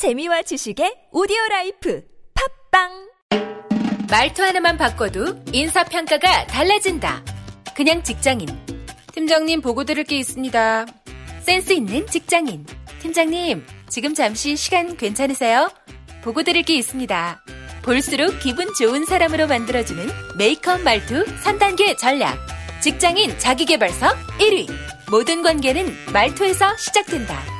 재미와 지식의 오디오 life 팟빵 말투 하나만 바꿔도 인사 평가가 달라진다. 그냥 직장인. 팀장님 보고 드릴 게 있습니다. 센스 있는 직장인. 팀장님, 지금 잠시 시간 괜찮으세요? 보고 드릴 게 있습니다. 볼수록 기분 좋은 사람으로 만들어주는 메이크업 말투 3단계 전략. 직장인 자기개발서 1위. 모든 관계는 말투에서 시작된다.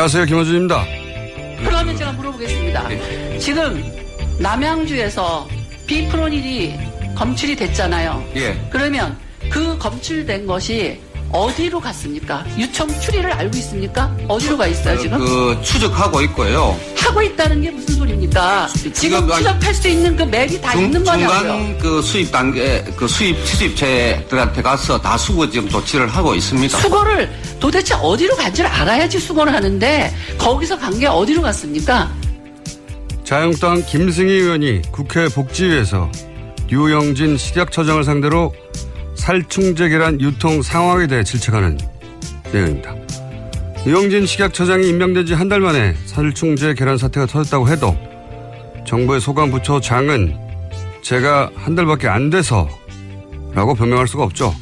안녕하세요. 김호준입니다. 그러면 제가 물어보겠습니다. 지금 남양주에서 비프로닐이 검출이 됐잖아요. 예. 그러면 그 검출된 것이 어디로 갔습니까? 유청 추리를 알고 있습니까? 어디로 가 있어요 지금? 그 추적하고 있고요. 하고 있다는 게 무슨 소리입니까? 지금 지금 추적할 수 있는 그 맥이 다 중, 있는 거냐고요. 중간 그 수입 단계 그 수입 수입체들한테 가서 다 수거 지금 조치를 하고 있습니다. 수거를 도대체 어디로 간지를 알아야지 수거를 하는데 거기서 간 게 어디로 갔습니까? 자유한국당 김승희 의원이 국회 복지위에서 유영진 식약처장을 상대로 살충제 계란 유통 상황에 대해 질책하는 내용입니다. 유영진 식약처장이 임명된 지 한 달 만에 살충제 계란 사태가 터졌다고 해도 정부의 소관부처 장은 제가 한 달밖에 안 돼서 라고 변명할 수가 없죠.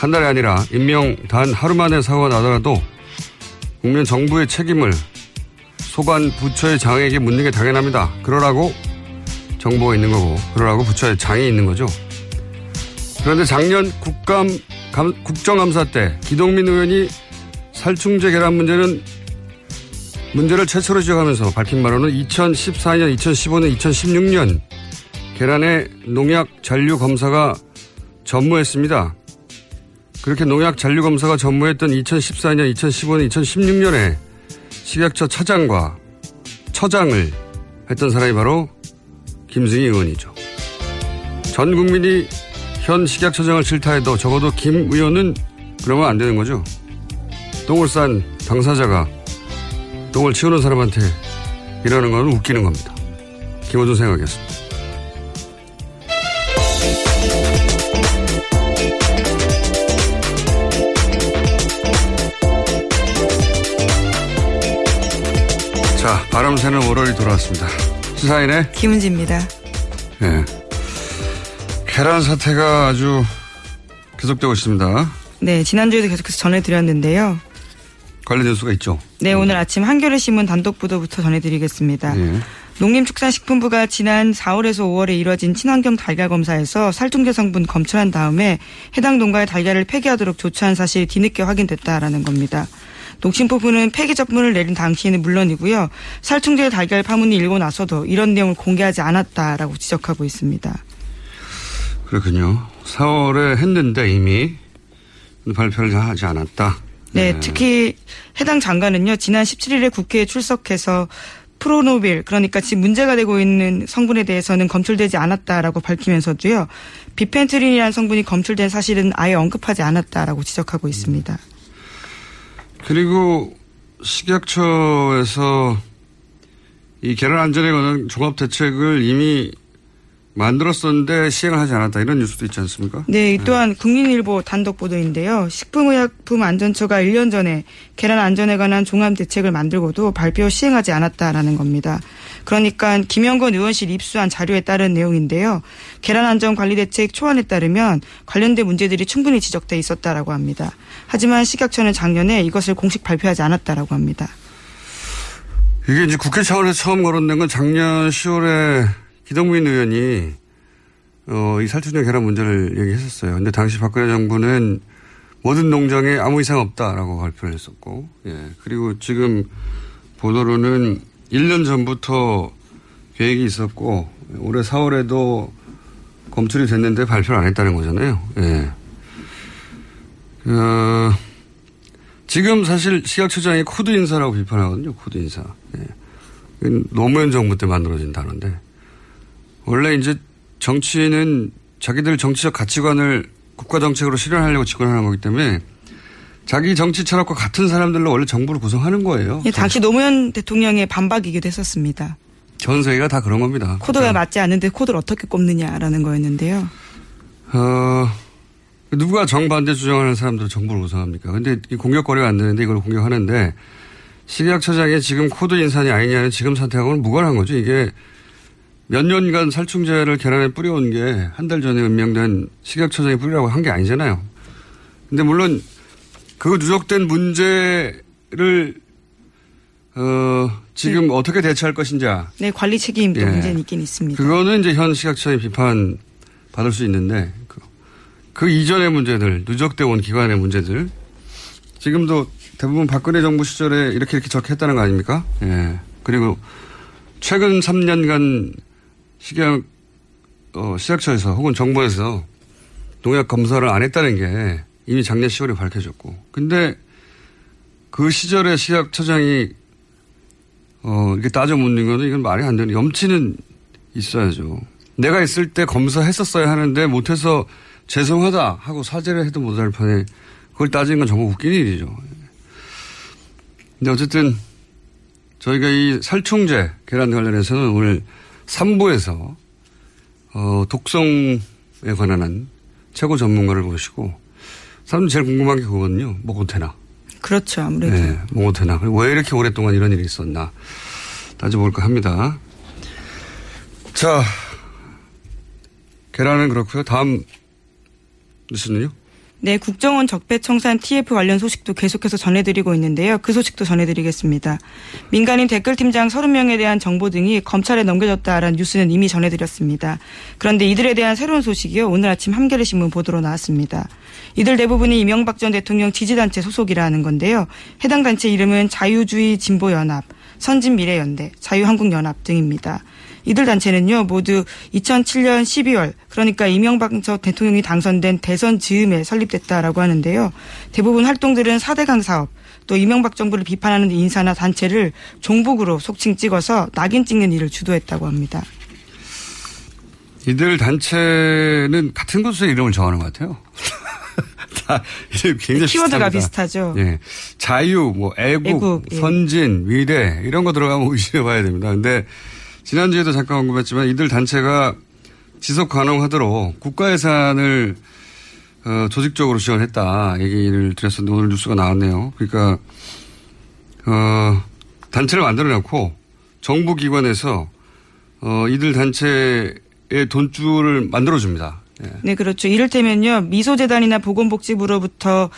한 달이 아니라 임명 단 하루 만에 사고가 나더라도 국민 정부의 책임을 소관 부처의 장에게 묻는 게 당연합니다. 그러라고 정보가 있는 거고, 그러라고 부처의 장이 있는 거죠. 그런데 작년 국감, 감- 국정감사 때 기동민 의원이 살충제 계란 문제는 문제를 최초로 지적하면서 밝힌 바로는 2014년, 2015년, 2016년 계란의 농약 잔류 검사가 전무했습니다. 그렇게 농약 잔류 검사가 전무했던 2014년, 2015년, 2016년에 식약처 차장과 처장을 했던 사람이 바로 김승희 의원이죠. 전 국민이 현 식약처장을 싫다해도 적어도 김 의원은 그러면 안 되는 거죠. 똥을 싼 당사자가 똥을 치우는 사람한테 이러는 건 웃기는 겁니다. 김호준 생각이었습니다. 바람 새는 월월이 돌아왔습니다. 시사인의 김은지입니다. 예. 계란 사태가 아주 계속되고 있습니다. 네, 지난주에도 계속해서 전해드렸는데요. 관련 뉴스가 있죠. 네, 오늘 아침 한겨레 신문 단독 보도부터 전해드리겠습니다. 예. 농림축산식품부가 지난 4월에서 5월에 이뤄진 친환경 달걀 검사에서 살충제 성분 검출한 다음에 해당 농가의 달걀을 폐기하도록 조처한 사실이 뒤늦게 확인됐다라는 겁니다. 농심포부는 폐기 접문을 내린 당시에는 물론이고요. 살충제 달걀 파문이 일고 나서도 이런 내용을 공개하지 않았다라고 지적하고 있습니다. 그렇군요. 4월에 했는데 이미 발표를 하지 않았다. 네, 특히 해당 장관은요, 지난 17일에 국회에 출석해서 프로노빌, 그러니까 지금 문제가 되고 있는 성분에 대해서는 검출되지 않았다라고 밝히면서도요, 비펜트린이라는 성분이 검출된 사실은 아예 언급하지 않았다라고 지적하고 있습니다. 그리고 식약처에서 이 계란 안전에 관한 종합 대책을 이미 만들었었는데 시행을 하지 않았다 이런 뉴스도 있지 않습니까? 네, 이 또한 국민일보 단독 보도인데요. 식품의약품안전처가 1년 전에 계란 안전에 관한 종합 대책을 만들고도 발표 시행하지 않았다라는 겁니다. 그러니까 김영건 의원실 입수한 자료에 따른 내용인데요. 계란 안전 관리 대책 초안에 따르면 관련된 문제들이 충분히 지적돼 있었다라고 합니다. 하지만 식약처는 작년에 이것을 공식 발표하지 않았다라고 합니다. 이게 이제 국회 차원에서 처음 거론된 건 작년 10월에 기동민 의원이 어, 이 살충제 계란 문제를 얘기했었어요. 근데 당시 박근혜 정부는 모든 농장에 아무 이상 없다라고 발표를 했었고, 예. 그리고 지금 보도로는 1년 전부터 계획이 있었고, 올해 4월에도 검출이 됐는데 발표를 안 했다는 거잖아요. 예. 어, 지금 사실 식약처장이 코드 인사라고 비판하거든요. 코드 인사. 예. 노무현 정부 때 만들어진 단어인데 원래 이제 정치인은 자기들 정치적 가치관을 국가 정책으로 실현하려고 집권하는 거기 때문에 자기 정치 철학과 같은 사람들로 원래 정부를 구성하는 거예요. 예, 당시 노무현 대통령의 반박이기도 했었습니다. 전 세계가 다 그런 겁니다. 코드가 그러니까. 맞지 않는데 코드를 어떻게 꼽느냐라는 거였는데요. 어, 누가 정반대 주장하는 사람들은 정부를 구성합니까? 근데 공격 거리가 안 되는데 이걸 공격하는데 식약처장의 지금 코드 인사가 아니냐는 지금 사태하고는 무관한 거죠. 이게 몇 년간 살충제를 계란에 뿌려온 게 한 달 전에 임명된 식약처장이 뿌리라고 한 게 아니잖아요. 근데 물론 그 누적된 문제를 어, 지금 네. 어떻게 대처할 것인가. 네, 관리 책임도 예. 문제는 있긴 있습니다. 그거는 이제 현 식약처의 비판 받을 수 있는데 그, 그 이전의 문제들, 누적돼 온 기관의 문제들 지금도 대부분 박근혜 정부 시절에 이렇게 이렇게 저렇게 했다는 거 아닙니까? 예. 그리고 최근 3년간 식약, 어, 시작처에서 혹은 정부에서 농약 검사를 안 했다는 게 이미 작년 10월에 밝혀졌고. 근데 그 시절에 식약처장이 어, 이렇게 따져 묻는 거는 이건 말이 안 되는 염치는 있어야죠. 내가 있을 때 검사했었어야 하는데 못해서 죄송하다 하고 사죄를 해도 못할 판에 그걸 따지는 건 정말 웃긴 일이죠. 근데 어쨌든 저희가 이 살충제 계란 관련해서는 오늘 3부에서 어, 독성에 관한 한 최고 전문가를 모시고 사람들 제일 궁금한 게 그거거든요. 뭐가 되나. 그렇죠. 아무래도. 네, 뭐가 되나. 왜 이렇게 오랫동안 이런 일이 있었나. 따져볼까 합니다. 자, 계란은 그렇고요. 다음 뉴스는요? 네, 국정원 적폐청산 TF 관련 소식도 계속해서 전해드리고 있는데요. 그 소식도 전해드리겠습니다. 민간인 댓글팀장 30명에 대한 정보 등이 검찰에 넘겨졌다라는 뉴스는 이미 전해드렸습니다. 그런데 이들에 대한 새로운 소식이요. 오늘 아침 한겨레 신문 보도로 나왔습니다. 이들 대부분이 이명박 전 대통령 지지단체 소속이라는 건데요. 해당 단체 이름은 자유주의 진보연합, 선진미래연대, 자유한국연합 등입니다. 이들 단체는요 모두 2007년 12월 그러니까 이명박 전 대통령이 당선된 대선 즈음에 설립됐다라고 하는데요. 대부분 활동들은 4대강 사업 또 이명박 정부를 비판하는 인사나 단체를 종북으로 속칭 찍어서 낙인 찍는 일을 주도했다고 합니다. 이들 단체는 같은 곳에 이름을 정하는 것 같아요. 다 굉장히 키워드가 비슷하죠. 예. 자유, 뭐 애국, 애국 예. 선진, 위대 이런 거 들어가면 의심해 봐야 됩니다. 근데 지난주에도 잠깐 언급했지만 이들 단체가 지속 가능하도록 국가 예산을 어, 조직적으로 지원했다 얘기를 드렸었는데 오늘 뉴스가 나왔네요. 그러니까 어, 단체를 만들어 놓고 정부 기관에서 어, 이들 단체의 돈줄을 만들어 줍니다. 예. 네, 그렇죠. 이를테면요 미소재단이나 보건복지부로부터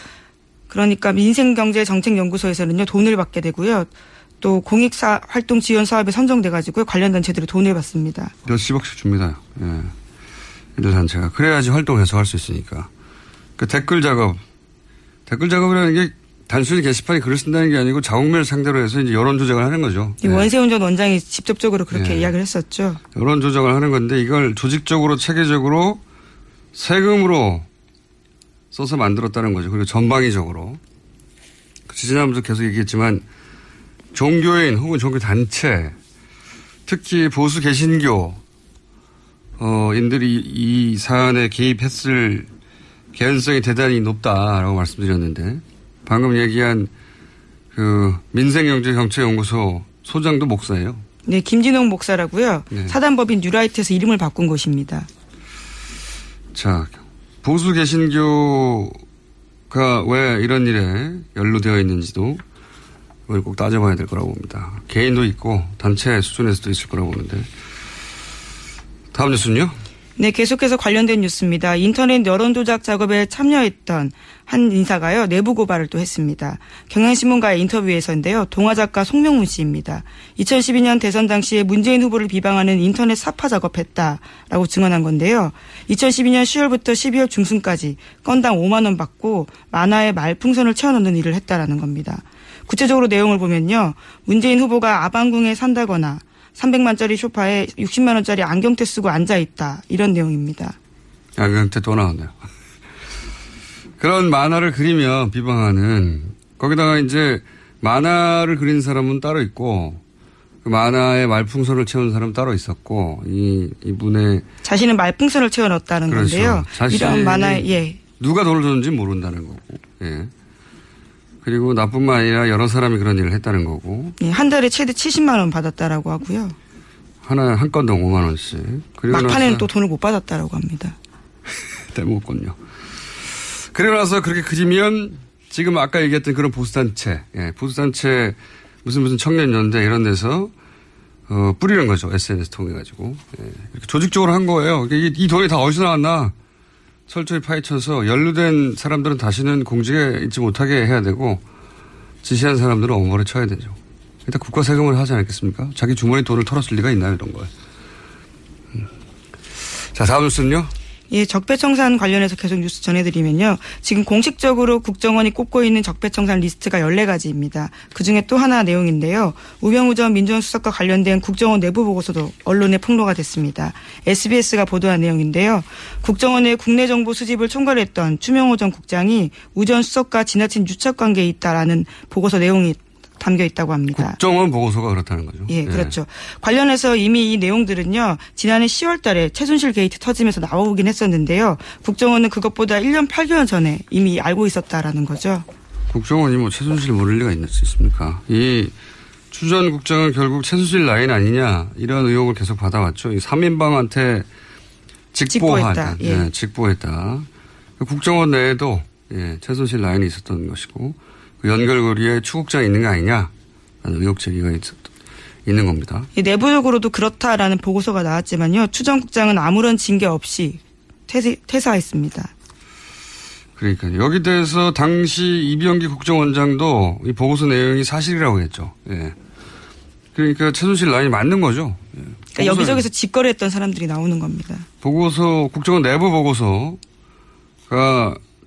그러니까 민생경제정책연구소에서는요 돈을 받게 되고요. 또 공익사 활동 지원 사업에 선정돼 가지고 관련 단체들이 돈을 받습니다. 몇십억씩 줍니다. 예. 이들 단체가 그래야지 활동해서 할 수 있으니까. 그 댓글 작업, 댓글 작업이라는 게 단순히 게시판에 글을 쓴다는 게 아니고 자국면을 상대로 해서 이제 여론 조작을 하는 거죠. 예. 원세훈 전 원장이 직접적으로 그렇게 예. 이야기를 했었죠. 여론 조작을 하는 건데 이걸 조직적으로 체계적으로 세금으로 써서 만들었다는 거죠. 그리고 전방위적으로. 지난번도 계속 얘기했지만 종교인 혹은 종교단체 특히 보수 개신교 어, 인들이 이 사안에 개입했을 개연성이 대단히 높다라고 말씀드렸는데 방금 얘기한 그 민생경제정책연구소 소장도 목사예요. 네, 김진홍 목사라고요. 네. 사단법인 뉴라이트에서 이름을 바꾼 곳입니다. 자, 보수 개신교가 왜 이런 일에 연루되어 있는지도 꼭 따져봐야 될 거라고 봅니다. 개인도 있고 단체 수준에서도 있을 거라고 보는데 다음 뉴스는요? 네, 계속해서 관련된 뉴스입니다. 인터넷 여론 조작 작업에 참여했던 한 인사가요, 내부 고발을 또 했습니다. 경향신문과의 인터뷰에서인데요, 동화 작가 송명문 씨입니다. 2012년 대선 당시에 문재인 후보를 비방하는 인터넷 사파 작업했다라고 증언한 건데요. 2012년 10월부터 12월 중순까지 건당 5만원 받고 만화에 말풍선을 채워넣는 일을 했다라는 겁니다. 구체적으로 내용을 보면요, 문재인 후보가 아방궁에 산다거나 300만짜리 소파에 60만원짜리 안경테 쓰고 앉아있다. 이런 내용입니다. 안경테 또 나왔네요. 그런 만화를 그리면 비방하는 거기다가 이제 만화를 그린 사람은 따로 있고 그 만화에 말풍선을 채운 사람은 따로 있었고 이 이분의 자신은 말풍선을 채워 넣었다는 그렇죠. 건데요. 이런 만화에 예. 누가 돈을 줬는지 모른다는 거고. 예. 그리고 나뿐만 아니라 여러 사람이 그런 일을 했다는 거고. 예, 한 달에 최대 70만 원 받았다라고 하고요. 하나 한 건당 5만 원씩. 그리고 막판에는 나서 또 돈을 못 받았다라고 합니다. 떼먹었군요. 그리고 나서 그렇게 그리면 지금 아까 얘기했던 그런 보수단체, 예, 보수단체 무슨 무슨 청년연대 이런 데서 어, 뿌리는 거죠. SNS 통해 가지고. 예, 이렇게 조직적으로 한 거예요. 이, 이 돈이 다 어디서 나왔나? 철저히 파헤쳐서 연루된 사람들은 다시는 공직에 있지 못하게 해야 되고 지시한 사람들은 엄벌에 쳐야 되죠. 일단 국가 세금을 하지 않겠습니까? 자기 주머니 돈을 털었을 리가 있나요, 이런 거에. 음. 자, 다음 뉴스는요? 예, 적폐청산 관련해서 계속 뉴스 전해드리면요. 지금 공식적으로 국정원이 꼽고 있는 적폐청산 리스트가 14가지입니다. 그 중에 또 하나 내용인데요. 우병우 전 민정수석과 관련된 국정원 내부 보고서도 언론에 폭로가 됐습니다. SBS가 보도한 내용인데요. 국정원의 국내 정보 수집을 총괄했던 추명호 전 국장이 우 전 수석과 지나친 유착 관계에 있다라는 보고서 내용이 담겨 있다고 합니다. 국정원 보고서가 그렇다는 거죠. 예, 그렇죠. 관련해서 이미 이 내용들은요, 지난해 10월 달에 최순실 게이트 터지면서 나오긴 했었는데요. 국정원은 그것보다 1년 8개월 전에 이미 알고 있었다라는 거죠. 국정원이 뭐 최순실 모를 리가 있습니까? 이 추전 국장은 결국 최순실 라인 아니냐 이런 의혹을 계속 받아왔죠. 이 3인방한테 직보한, 직보했다, 예. 예, 직보했다. 국정원 내에도 예, 최순실 라인이 있었던 것이고 그 연결고리에 추국장이 있는 거 아니냐 라는 의혹 제기가 있, 있는 겁니다. 이 내부적으로도 그렇다라는 보고서가 나왔지만요. 추전 국장은 아무런 징계 없이 퇴사, 퇴사했습니다. 그러니까 여기 대해서 당시 이병기 국정원장도 이 보고서 내용이 사실이라고 했죠. 예. 그러니까 최순실 라인이 맞는 거죠. 예. 그러니까 여기저기서 직거래했던 사람들이 나오는 겁니다. 보고서 국정원 내부 보고서가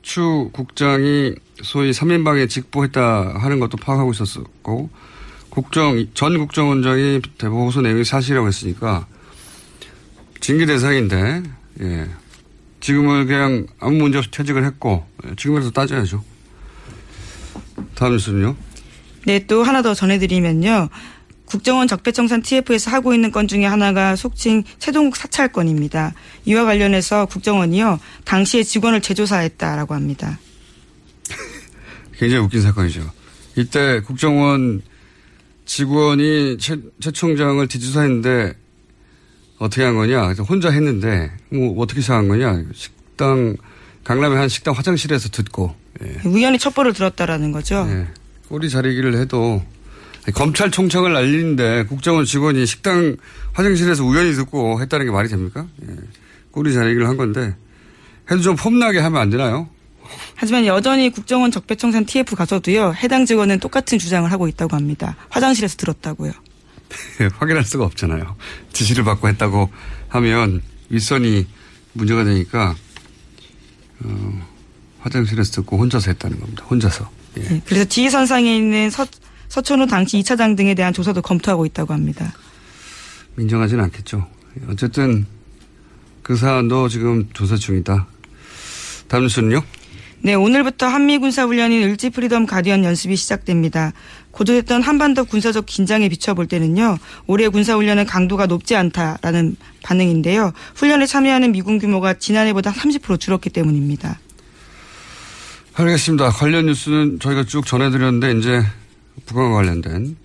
추 국장이 소위 3인방에 직보했다 하는 것도 파악하고 있었고 국정 전 국정원장이 대보고서 내용이 사실이라고 했으니까 징계 대상인데 예. 지금은 그냥 아무 문제 없이 퇴직을 했고 예, 지금에서 따져야죠. 다음 뉴스는요. 네, 또 하나 더 전해드리면요. 국정원 적폐청산 TF에서 하고 있는 건 중에 하나가 속칭 최동국 사찰 건입니다. 이와 관련해서 국정원이요. 당시에 직원을 재조사했다라고 합니다. 굉장히 웃긴 사건이죠. 이때 국정원 직원이 최, 최 총장을 뒤조사했는데 어떻게 한 거냐? 혼자 했는데 뭐 어떻게 시작한 거냐? 식당 강남의 한 식당 화장실에서 듣고 예. 우연히 첩보를 들었다라는 거죠. 예. 꼬리 자리기를 해도 검찰총장을 날리는데 국정원 직원이 식당 화장실에서 우연히 듣고 했다는 게 말이 됩니까? 예. 꼬리 자리기를 한 건데 해도 좀 폼나게 하면 안 되나요? 하지만 여전히 국정원 적폐청산 TF 가서도요. 해당 직원은 똑같은 주장을 하고 있다고 합니다. 화장실에서 들었다고요. 확인할 수가 없잖아요. 지시를 받고 했다고 하면 윗선이 문제가 되니까 어, 화장실에서 듣고 혼자서 했다는 겁니다. 혼자서. 예. 네, 그래서 지휘선상에 있는 서, 서천호 당시 2차장 등에 대한 조사도 검토하고 있다고 합니다. 인정하지는 않겠죠. 어쨌든 그 사안도 지금 조사 중이다. 다음 뉴스는요? 네, 오늘부터 한미 군사 훈련인 을지 프리덤 가디언 연습이 시작됩니다. 고조됐던 한반도 군사적 긴장에 비춰볼 때는요, 올해 군사 훈련은 강도가 높지 않다라는 반응인데요. 훈련에 참여하는 미군 규모가 지난해보다 30% 줄었기 때문입니다. 알겠습니다. 관련 뉴스는 저희가 쭉 전해드렸는데 이제 북한과 관련된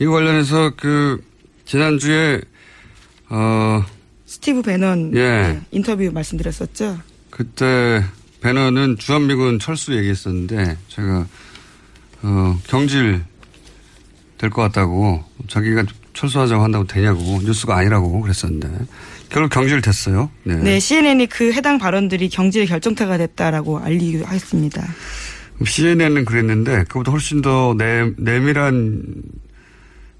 이 관련해서 그 지난주에 어 스티브 배넌 예. 네, 인터뷰 말씀드렸었죠. 그때 배너는 주한미군 철수 얘기했었는데 제가 어 경질 될 것 같다고 자기가 철수하자고 한다고 되냐고 뉴스가 아니라고 그랬었는데 결국 경질 됐어요. 네. 네, CNN이 그 해당 발언들이 경질 결정타가 됐다라고 알리기도 했습니다. CNN은 그랬는데 그보다 훨씬 더 내, 내밀한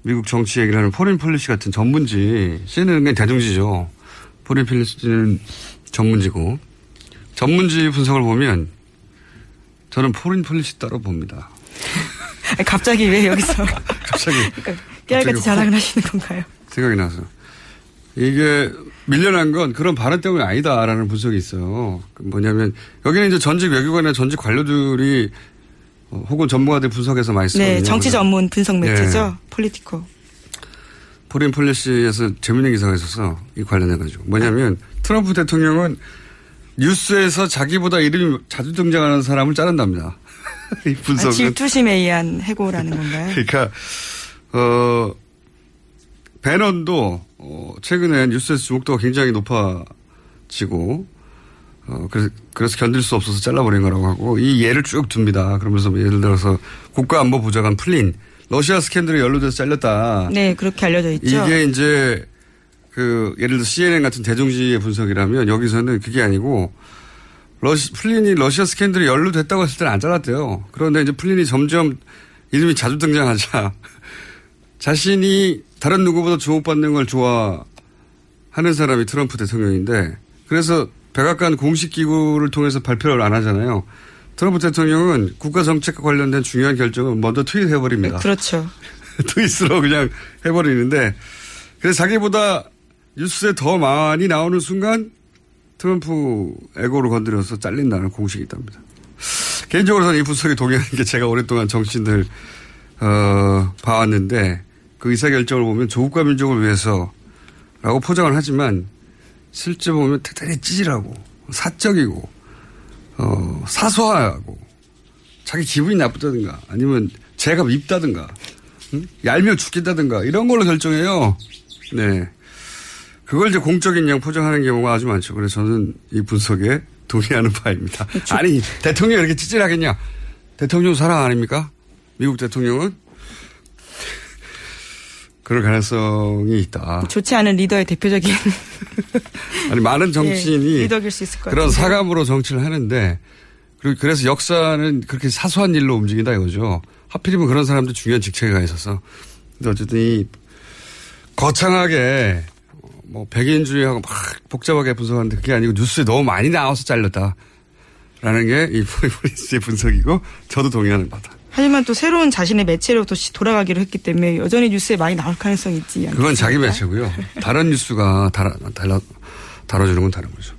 미국 정치 얘기를 하는 포린 폴리시 같은 전문지 CNN은 그냥 대중지죠. 포린 폴리시는 전문지고 전문지 분석을 보면 저는 포린 폴리시 따로 봅니다. 갑자기 왜 여기서 갑자기 깨알같이 갑자기 자랑을 하시는 건가요? 생각이 나서 이게 밀려난 건 그런 발언 때문이 아니다라는 분석이 있어요. 그 뭐냐면 여기는 이제 전직 외교관이나 전직 관료들이 어, 혹은 전문가들 분석해서 많이 쓰거든요. 네, 정치 전문 분석 매체죠. 네. 폴리티코. 포린 폴리시에서 재밌는 기사가 있어서 이 관련해가지고 뭐냐면 트럼프 대통령은 뉴스에서 자기보다 이름이 자주 등장하는 사람을 자른답니다. 이 아, 분석은 질투심에 의한 해고라는 건가요? 그러니까 어 배넌도 어, 최근에 뉴스에서 주목도가 굉장히 높아지고 어 그래서 그래서 견딜 수 없어서 잘라버린 거라고 하고 이 예를 쭉 듭니다. 그러면서 뭐 예를 들어서 국가안보보좌관 플린 러시아 스캔들에 연루돼서 잘렸다. 네, 그렇게 알려져 있죠. 이게 이제 그 예를 들어 CNN 같은 대중지의 분석이라면 여기서는 그게 아니고 러시, 플린이 러시아 스캔들에 연루됐다고 했을 때는 안 잘랐대요. 그런데 이제 플린이 점점 이름이 자주 등장하자 자신이 다른 누구보다 주목받는 걸 좋아하는 사람이 트럼프 대통령인데 그래서 백악관 공식 기구를 통해서 발표를 안 하잖아요. 트럼프 대통령은 국가 정책과 관련된 중요한 결정을 먼저 트윗해버립니다. 그렇죠. 트윗으로 그냥 해버리는데 그래서 자기보다 뉴스에 더 많이 나오는 순간 트럼프 에고를 건드려서 잘린다는 공식이 있답니다. 개인적으로 저는 이 분석에 동의하는 게 제가 오랫동안 정치인들 어, 봐왔는데 그 의사결정을 보면 조국과 민족을 위해서라고 포장을 하지만 실제 보면 대단히 찌질하고 사적이고 어, 사소하고 자기 기분이 나쁘다든가 아니면 제가 밉다든가 응? 얄미워 죽겠다든가 이런 걸로 결정해요. 네. 그걸 이제 공적인 양 포장하는 경우가 아주 많죠. 그래서 저는 이 분석에 동의하는 바입니다. 아니, 대통령이 이렇게 찌질하겠냐? 대통령 사랑 아닙니까? 미국 대통령은? 그럴 가능성이 있다. 좋지 않은 리더의 대표적인 아니, 많은 정치인이 예, 리더일 수 있을 것 그런 같아요. 사감으로 정치를 하는데 그리고 그래서 역사는 그렇게 사소한 일로 움직인다 이거죠. 하필이면 그런 사람들 중요한 직책에 가 있어서. 근데 어쨌든 이 거창하게 뭐 백인주의하고 막 복잡하게 분석하는데 그게 아니고 뉴스에 너무 많이 나와서 잘렸다. 라는 게 이 포리폴리스의 분석이고 저도 동의하는 바다. 하지만 또 새로운 자신의 매체로 다시 돌아가기로 했기 때문에 여전히 뉴스에 많이 나올 가능성이 있지 않습니까? 그건 자기 매체고요. 다른 뉴스가 달아, 달아, 다뤄주는 건 다른 거죠.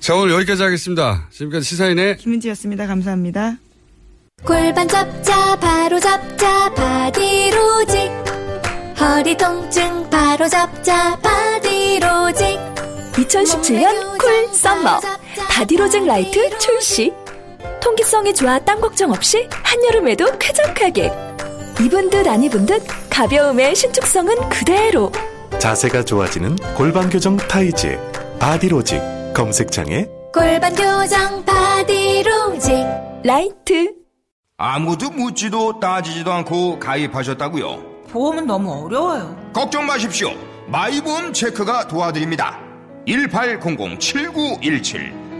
자, 오늘 여기까지 하겠습니다. 지금까지 시사인의 김은지였습니다. 감사합니다. 골반 잡자 바로 잡자 바디로직 허리 통증 바로 잡자 바디로직 2017년 cool summer 바디로직 라이트 출시 통기성이 좋아 땀 걱정 없이 한여름에도 쾌적하게 입은 듯 안 입은 듯 가벼움의 신축성은 그대로 자세가 좋아지는 골반 교정 타이즈 바디로직 검색창에 골반 교정 바디로직 라이트 아무도 묻지도 따지지도 않고 가입하셨다고요? 보험은 너무 어려워요. 걱정 마십시오. 마이보험 체크가 도와드립니다. 1800-7917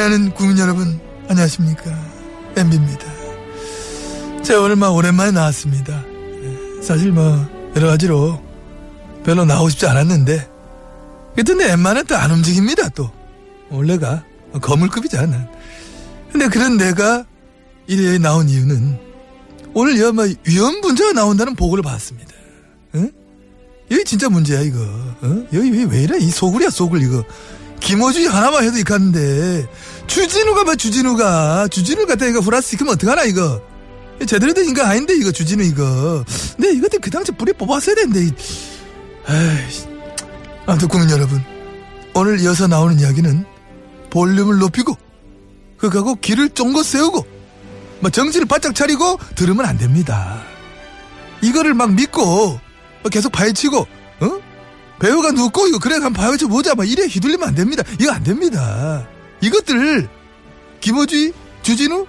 친애하는 국민 여러분 안녕하십니까? MB입니다. 제가 오늘 막 오랜만에 나왔습니다. 네, 사실 뭐 여러 가지로 별로 나오고 싶지 않았는데 근데 웬만하면 또안 움직입니다 또. 원래가 거물급이잖아. 근데 그런 내가 이래 나온 이유는 오늘 여마 위험 문제가 나온다는 보고를 받았습니다. 응? 여기 진짜 문제야 이거. 어? 여기 왜, 왜 이래? 이 소굴이야 소굴 이거 김어준이 하나만 해도 이카는데. 주진우가 뭐 주진우가. 주진우 갖다 이거 플러스 시키면 어떡하나 이거? 제대로 된 인간 아닌데 이거 주진우 이거. 근데 이것도 그 당시 뿌리 뽑았어야 되는데 에이 아무튼 국민 여러분 오늘 이어서 나오는 이야기는 볼륨을 높이고 그거하고 귀를 쫑긋 세우고 뭐 정신을 바짝 차리고 들으면 안 됩니다. 이거를 막 믿고 계속 파헤치고 어? 배우가 눕고 이거 그래 한번 파헤쳐 보자 막 이래 휘둘리면 안 됩니다 이거 안 됩니다 이것들 김어주이 주진우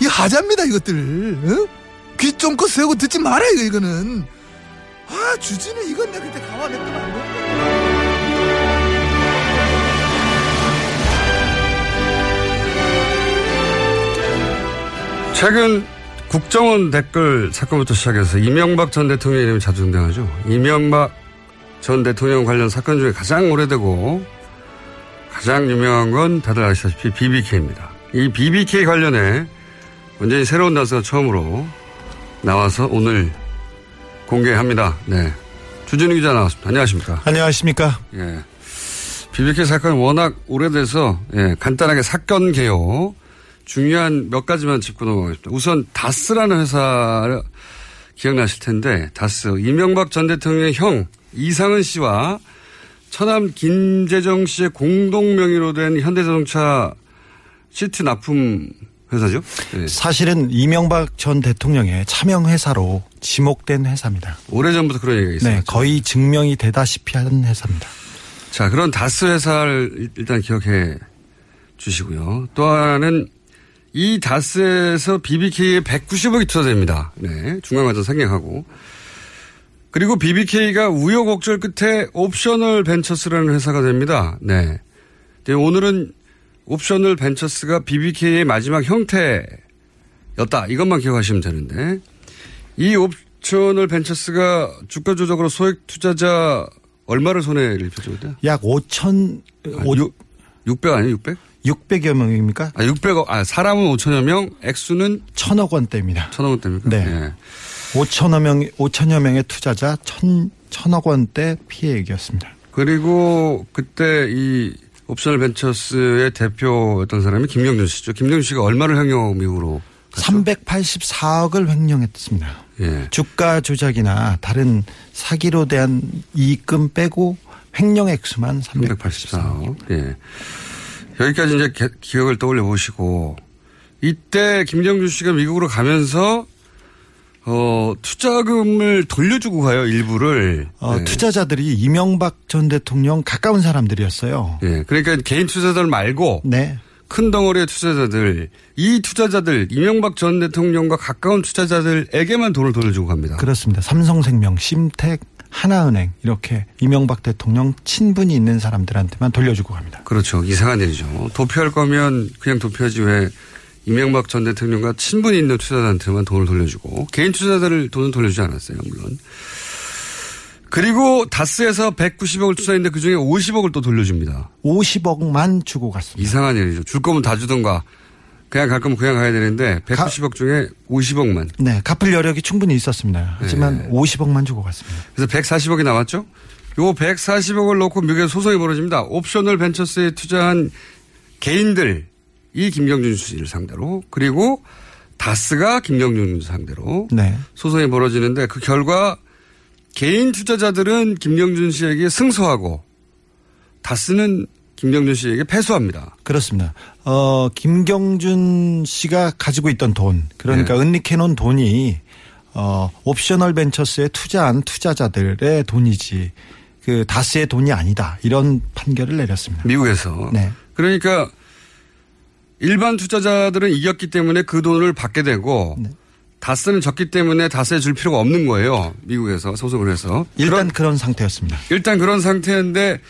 이 하자입니다 이것들 어? 귀 쫑긋 세우고 듣지 마라 이거 이거는 아 주진우 이건 내가 그때 감안했더만 안 돼. 최근 국정원 댓글 사건부터 시작해서 이명박 전 대통령 이름이 자주 등장하죠. 이명박 전 대통령 관련 사건 중에 가장 오래되고 가장 유명한 건 다들 아시다시피 BBK입니다. 이 BBK 관련해 완전히 새로운 단서가 처음으로 나와서 오늘 공개합니다. 네. 주진우 기자 나왔습니다. 안녕하십니까. 안녕하십니까. 예. BBK 사건이 워낙 오래돼서 예, 간단하게 사건 개요 중요한 몇 가지만 짚고 넘어가겠습니다. 우선 다스라는 회사 기억나실 텐데 다스 이명박 전 대통령의 형 이상은 씨와 처남 김재정 씨의 공동 명의로 된 현대자동차 시트 납품 회사죠. 네. 사실은 이명박 전 대통령의 차명 회사로 지목된 회사입니다. 오래전부터 그런 얘기가 있어요. 네, 거의 증명이 되다시피 한 회사입니다. 자, 그런 다스 회사를 일단 기억해 주시고요. 또 하나는 이 다스에서 BBK에 190억이 투자됩니다. 네. 중간과정 상경하고. 그리고 BBK가 우여곡절 끝에 옵셔널 벤처스라는 회사가 됩니다. 네. 네 오늘은 옵셔널 벤처스가 BBK의 마지막 형태였다. 이것만 기억하시면 되는데. 이 옵셔널 벤처스가 주가 조작으로 소액 투자자 얼마를 손해를 입혔죠? 그때? 약 5천, 아, 6, 600 아니에요? 600? 600여 명입니까? 아, 600억, 아, 사람은 5천여 명, 액수는? 천억 원대입니다. 천억 원대입니까? 네. 네. 5천여 명, 5천여 명의 투자자 천, 천억 원대 피해액이었습니다. 그리고 그때 이 옵셔널 벤처스의 대표였던 사람이 김경준 씨죠. 김경준 씨가 얼마를 횡령 미국으로? 384억을 횡령했습니다. 예. 주가 조작이나 다른 사기로 대한 이익금 빼고 횡령 액수만 384억. 384억. 예. 여기까지 이제 기억을 떠올려 보시고 이때 김정준 씨가 미국으로 가면서 어, 투자금을 돌려주고 가요, 일부를. 어, 네. 투자자들이 이명박 전 대통령 가까운 사람들이었어요. 예. 네. 그러니까 개인 투자자들 말고. 네. 큰 덩어리의 투자자들, 이 투자자들, 이명박 전 대통령과 가까운 투자자들에게만 돈을 돌려주고 갑니다. 그렇습니다. 삼성생명, 심택, 하나은행, 이렇게 이명박 대통령 친분이 있는 사람들한테만 돌려주고 갑니다. 그렇죠. 이상한 일이죠. 도피할 거면 그냥 도피하지 왜 이명박 전 대통령과 친분이 있는 투자자한테만 돈을 돌려주고 개인 투자자들 돈은 돌려주지 않았어요. 물론. 그리고 다스에서 190억을 투자했는데 그중에 50억을 또 돌려줍니다. 50억만 주고 갔습니다. 이상한 일이죠. 줄 거면 다 주던가 그냥 갈 거면 그냥 가야 되는데 190억 가, 중에 50억만. 네. 갚을 여력이 충분히 있었습니다. 하지만 네. 50억만 주고 갔습니다. 그래서 140억이 나왔죠. 요 140억을 놓고 미국에 소송이 벌어집니다. 옵셔널 벤처스에 투자한 개인들 이 김경준 씨를 상대로 그리고 다스가 김경준 상대로 네. 소송이 벌어지는데 그 결과 개인 투자자들은 김경준 씨에게 승소하고 다스는 김경준 씨에게 패소합니다. 그렇습니다. 어, 김경준 씨가 가지고 있던 돈, 그러니까 네. 은닉해놓은 돈이 어, 옵셔널 벤처스에 투자한 투자자들의 돈이지 그 다스의 돈이 아니다. 이런 판결을 내렸습니다. 미국에서. 네. 그러니까 일반 투자자들은 이겼기 때문에 그 돈을 받게 되고 네. 다스는 졌기 때문에 다스에 줄 필요가 없는 거예요. 미국에서 소송을 해서. 일단 그런 상태였습니다. 일단 그런 상태인데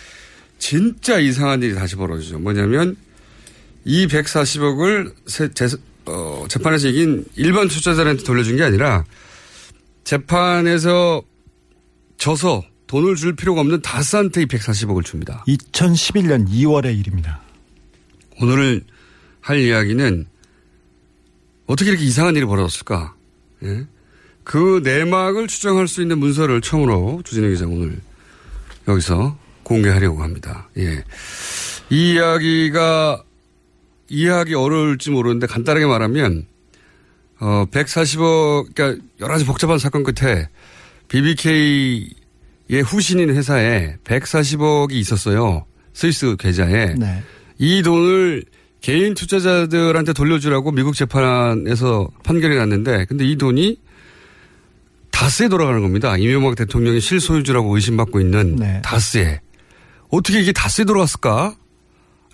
진짜 이상한 일이 다시 벌어지죠. 뭐냐면 이 140억을 세, 재, 어, 재판에서 이긴 일반 투자자한테 돌려준 게 아니라 재판에서 져서 돈을 줄 필요가 없는 다스한테 이 140억을 줍니다. 2011년 2월의 일입니다. 오늘 할 이야기는 어떻게 이렇게 이상한 일이 벌어졌을까? 예? 그 내막을 추정할 수 있는 문서를 처음으로 주진우 기자 오늘 여기서 공개하려고 합니다. 예. 이 이야기가 이해하기 어려울지 모르는데 간단하게 말하면 어 140억 그러니까 여러 가지 복잡한 사건 끝에 BBK의 후신인 회사에 140억이 있었어요. 스위스 계좌에. 네. 이 돈을 개인 투자자들한테 돌려주라고 미국 재판에서 판결이 났는데 근데 이 돈이 다스에 돌아가는 겁니다. 이명박 대통령이 실소유주라고 의심받고 있는 네. 다스에. 어떻게 이게 다스에 돌아갔을까?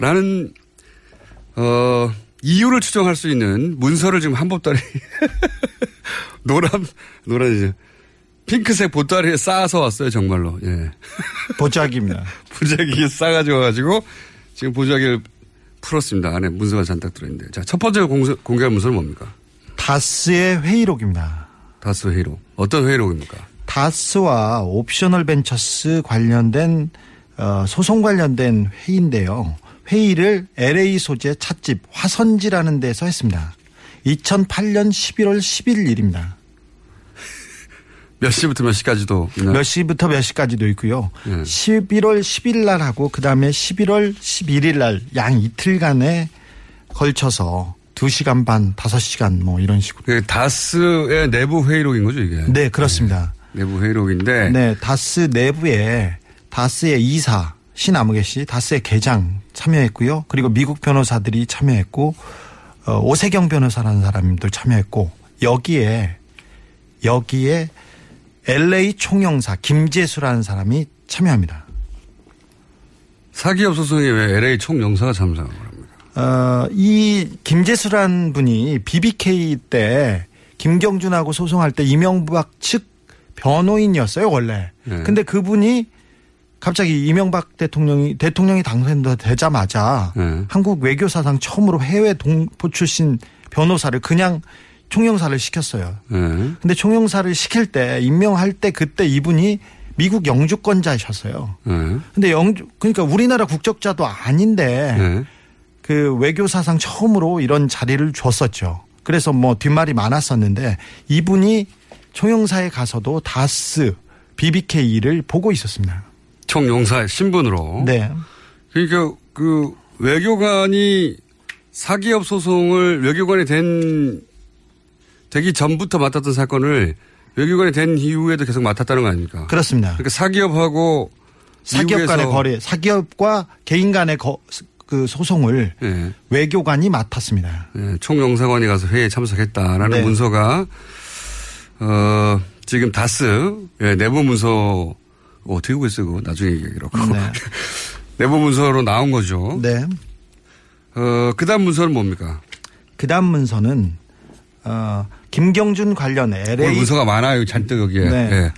라는, 어, 이유를 추정할 수 있는 문서를 지금 한보따리 노란, 노란이죠. 핑크색 보따리에 쌓아서 왔어요, 정말로. 예. 보자기입니다. 보자기에 싸가지고 와가지고 지금 보자기를 풀었습니다. 안에 문서가 잔뜩 들어있는데. 자, 첫 번째 공서, 공개할 문서는 뭡니까? 다스의 회의록입니다. 다스 회의록. 어떤 회의록입니까? 다스와 옵셔널 벤처스 관련된 어, 소송 관련된 회의인데요. 회의를 LA 소재 찻집 화선지라는 데서 했습니다. 2008년 11월 10일 일입니다. 몇 시부터 몇 시까지도 있나요? 몇 시부터 몇 시까지도 있고요. 11월 10일 날 하고 그다음에 11월 11일 날 양 이틀간에 걸쳐서 2시간 반, 5시간 뭐 이런 식으로. 그 다스의 내부 회의록인 거죠, 이게? 네, 그렇습니다. 네, 내부 회의록인데. 네, 다스 내부에 다스의 이사 신아무개 씨, 다스의 계장 참여했고요. 그리고 미국 변호사들이 참여했고 어, 오세경 변호사라는 사람도 참여했고 여기에 여기에 LA 총영사 김재수라는 사람이 참여합니다. 사기업 소송에 왜 LA 총영사가 참석을 합니까? 어, 이 김재수란 분이 BBK 때 김경준하고 소송할 때 이명박 측 변호인이었어요, 원래. 네. 근데 그분이 갑자기 이명박 대통령이 대통령이 당선되자마자 네. 한국 외교사상 처음으로 해외 동포 출신 변호사를 그냥 총영사를 시켰어요. 네. 근데 총영사를 시킬 때 임명할 때 그때 이분이 미국 영주권자이셨어요. 네. 근데 영주 그러니까 우리나라 국적자도 아닌데 네. 그 외교 사상 처음으로 이런 자리를 줬었죠. 그래서 뭐 뒷말이 많았었는데 이분이 총영사에 가서도 다스 BBK를 보고 있었습니다. 총영사의 신분으로. 네. 그러니까 그 외교관이 사기업 소송을 외교관이 된 되기 전부터 맡았던 사건을 외교관이 된 이후에도 계속 맡았다는 거 아닙니까? 그렇습니다. 그러니까 사기업하고 사기업 간의 거래, 사기업과 개인 간의 거, 그 소송을 예. 외교관이 맡았습니다. 예, 총영사관이 가서 회의에 참석했다라는 네. 문서가 어 지금 다스 예, 내부 문서 어떻게 보고 있어요? 나중에 얘기하기로. 네. 내부 문서로 나온 거죠. 네. 어 그다음 문서는 뭡니까? 그다음 문서는 어, 김경준 관련 LA 문서가 많아요. 잔뜩 여기에. 네. 예.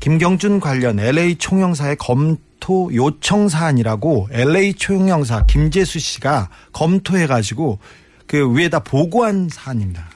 김경준 관련 LA 총영사의 검토 요청 사안이라고 LA 총영사 김재수 씨가 검토해 가지고 그 위에다 보고한 사안입니다.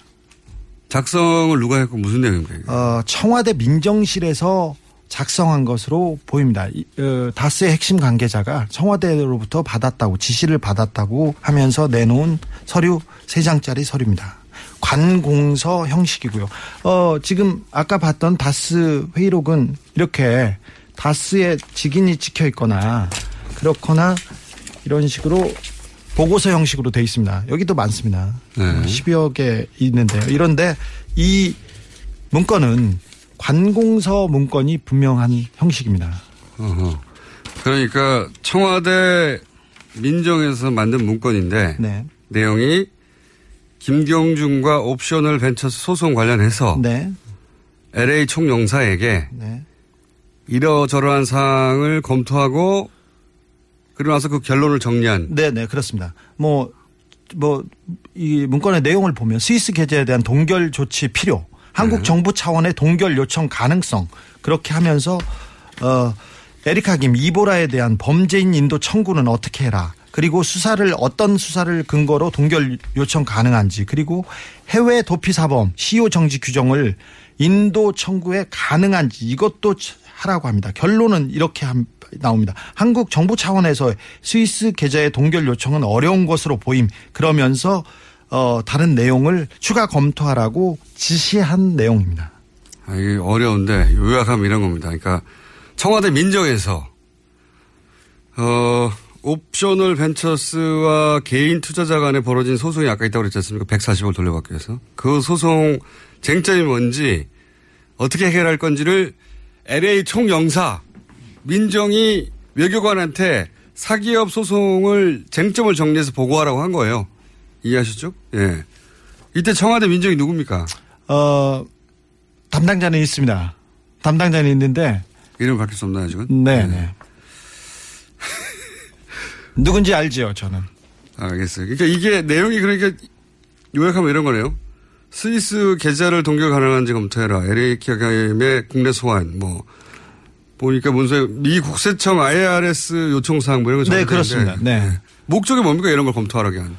작성을 누가 했고 무슨 내용입니까? 어, 청와대 민정실에서 작성한 것으로 보입니다. 이, 어, 다스의 핵심 관계자가 청와대로부터 받았다고 지시를 받았다고 하면서 내놓은 서류 세 장짜리 서류입니다. 관공서 형식이고요. 어, 지금 아까 봤던 다스 회의록은 이렇게 다스의 직인이 찍혀 있거나 그렇거나 이런 식으로 보고서 형식으로 돼 있습니다. 여기도 많습니다. 네. 10여 개 있는데요. 이런데 이 문건은 관공서 문건이 분명한 형식입니다. 어허. 그러니까 청와대 민정에서 만든 문건인데 네. 내용이 김경준과 옵셔널 벤처스 소송 관련해서 네. LA 총영사에게 네. 이러저러한 사항을 검토하고 그러고 나서 그 결론을 정리한 네, 네, 그렇습니다. 뭐, 뭐, 이 문건의 내용을 보면 스위스 계좌에 대한 동결 조치 필요, 한국 네. 정부 차원의 동결 요청 가능성, 그렇게 하면서, 어, 에리카 김, 이보라에 대한 범죄인 인도 청구는 어떻게 해라. 그리고 수사를 어떤 수사를 근거로 동결 요청 가능한지 그리고 해외 도피 사범 시효 정지 규정을 인도 청구에 가능한지 이것도 하라고 합니다. 결론은 이렇게 함- 나옵니다. 한국 정부 차원에서 스위스 계좌의 동결 요청은 어려운 것으로 보임. 그러면서 어 다른 내용을 추가 검토하라고 지시한 내용입니다. 아, 이게 어려운데 요약하면 이런 겁니다. 그러니까 청와대 민정에서 어 옵셔널 벤처스와 개인 투자자 간에 벌어진 소송이 아까 있다고 그랬지 않습니까? 140억 돌려받기 위해서. 그 소송 쟁점이 뭔지 어떻게 해결할 건지를 LA 총영사 민정이 외교관한테 사기업 소송을 쟁점을 정리해서 보고하라고 한 거예요. 이해하셨죠? 예. 이때 청와대 민정이 누굽니까? 어 담당자는 있습니다. 담당자는 있는데 이름 밝힐 수 없나요, 지금? 네, 네. 누군지 알지요, 저는. 알겠어요. 그러니까 이게 내용이 그러니까 요약하면 이런 거네요. 스위스 계좌를 동결 가능한지 검토해라. LA 기업의 국내 소환, 뭐, 보니까 문서에 미 국세청 IRS 요청 사항 뭐 이런 거 네, 그렇습니다. 있는데 네. 목적이 뭡니까? 이런 걸 검토하라게 한.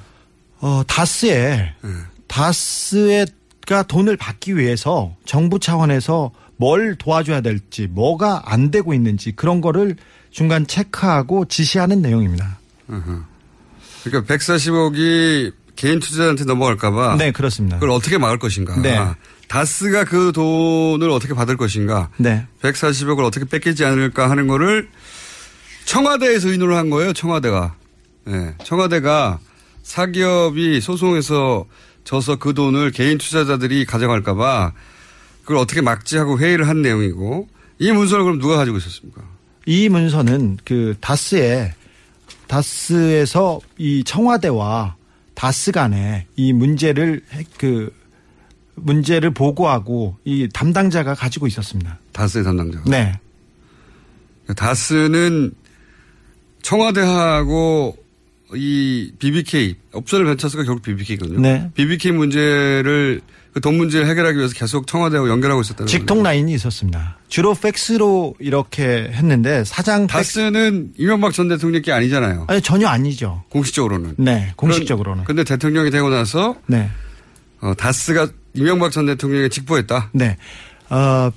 어, 다스에, 네. 다스에가 돈을 받기 위해서 정부 차원에서 뭘 도와줘야 될지, 뭐가 안 되고 있는지 그런 거를 중간 체크하고 지시하는 내용입니다. 그러니까 140억이 개인 투자자한테 넘어갈까봐. 네, 그렇습니다. 그걸 어떻게 막을 것인가. 네. 다스가 그 돈을 어떻게 받을 것인가. 네. 140억을 어떻게 뺏기지 않을까 하는 거를 청와대에서 의논을 한 거예요, 청와대가. 네. 청와대가 사기업이 소송에서 져서 그 돈을 개인 투자자들이 가져갈까봐 그걸 어떻게 막지 하고 회의를 한 내용이고 이 문서를 그럼 누가 가지고 있었습니까? 이 문서는 그 다스에 다스에서 이 청와대와 다스 간에 이 문제를 해- 그 문제를 보고하고 이 담당자가 가지고 있었습니다. 다스의 담당자가. 네. 다스는 청와대하고 이 BBK 옵션을 벤처스가 결국 BBK거든요. 네. BBK 문제를 그 돈 문제를 해결하기 위해서 계속 청와대하고 연결하고 있었다는 직통 라인이 있었습니다. 주로 팩스로 이렇게 했는데 사장 다스는 이명박 전 대통령 게 아니잖아요. 아니 전혀 아니죠. 공식적으로는. 네, 공식적으로는. 그런데 대통령이 되고 나서 네. 어, 다스가 이명박 전 대통령에 직보했다. 네. 어,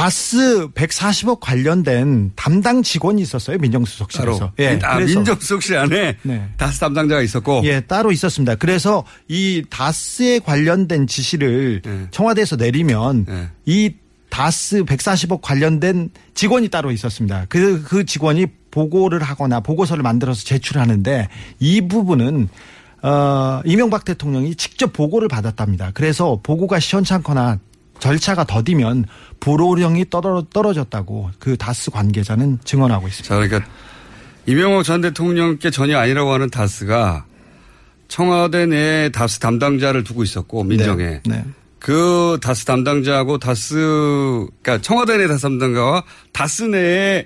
다스 140억 관련된 담당 직원이 있었어요. 민정수석실에서. 따로. 아, 민정수석실 안에 네. 다스 담당자가 있었고. 예, 따로 있었습니다. 그래서 이 다스에 관련된 지시를 네. 청와대에서 내리면 이 다스 140억 관련된 직원이 따로 있었습니다. 그, 그 직원이 보고를 하거나 보고서를 만들어서 제출하는데 이 부분은 어, 이명박 대통령이 직접 보고를 받았답니다. 그래서 보고가 시원찮거나 절차가 더디면 불호령이 떨어, 떨어졌다고 그 다스 관계자는 증언하고 있습니다. 자, 그러니까 이명박 전 대통령께 전혀 아니라고 하는 다스가 청와대 내에 다스 담당자를 두고 있었고 민정에 네. 그 다스 담당자하고 다스 그러니까 청와대 내 다스 담당자와 다스 내에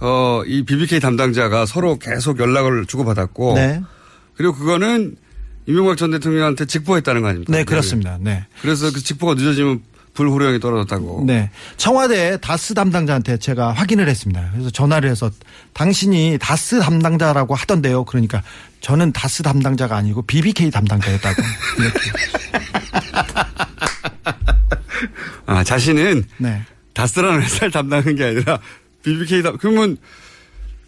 어 이 BBK 담당자가 서로 계속 연락을 주고받았고 네. 그리고 그거는 이명박 전 대통령한테 직보했다는 거 아닙니까? 네, 그렇습니다. 네. 그래서 그 직보가 늦어지면 불호령이 떨어졌다고. 네. 청와대 다스 담당자한테 제가 확인을 했습니다. 그래서 전화를 해서 당신이 다스 담당자라고 하던데요. 그러니까 저는 다스 담당자가 아니고 BBK 담당자였다고. 아, 자신은 네. 다스라는 회사를 담당하는 게 아니라 BBK 담, 그러면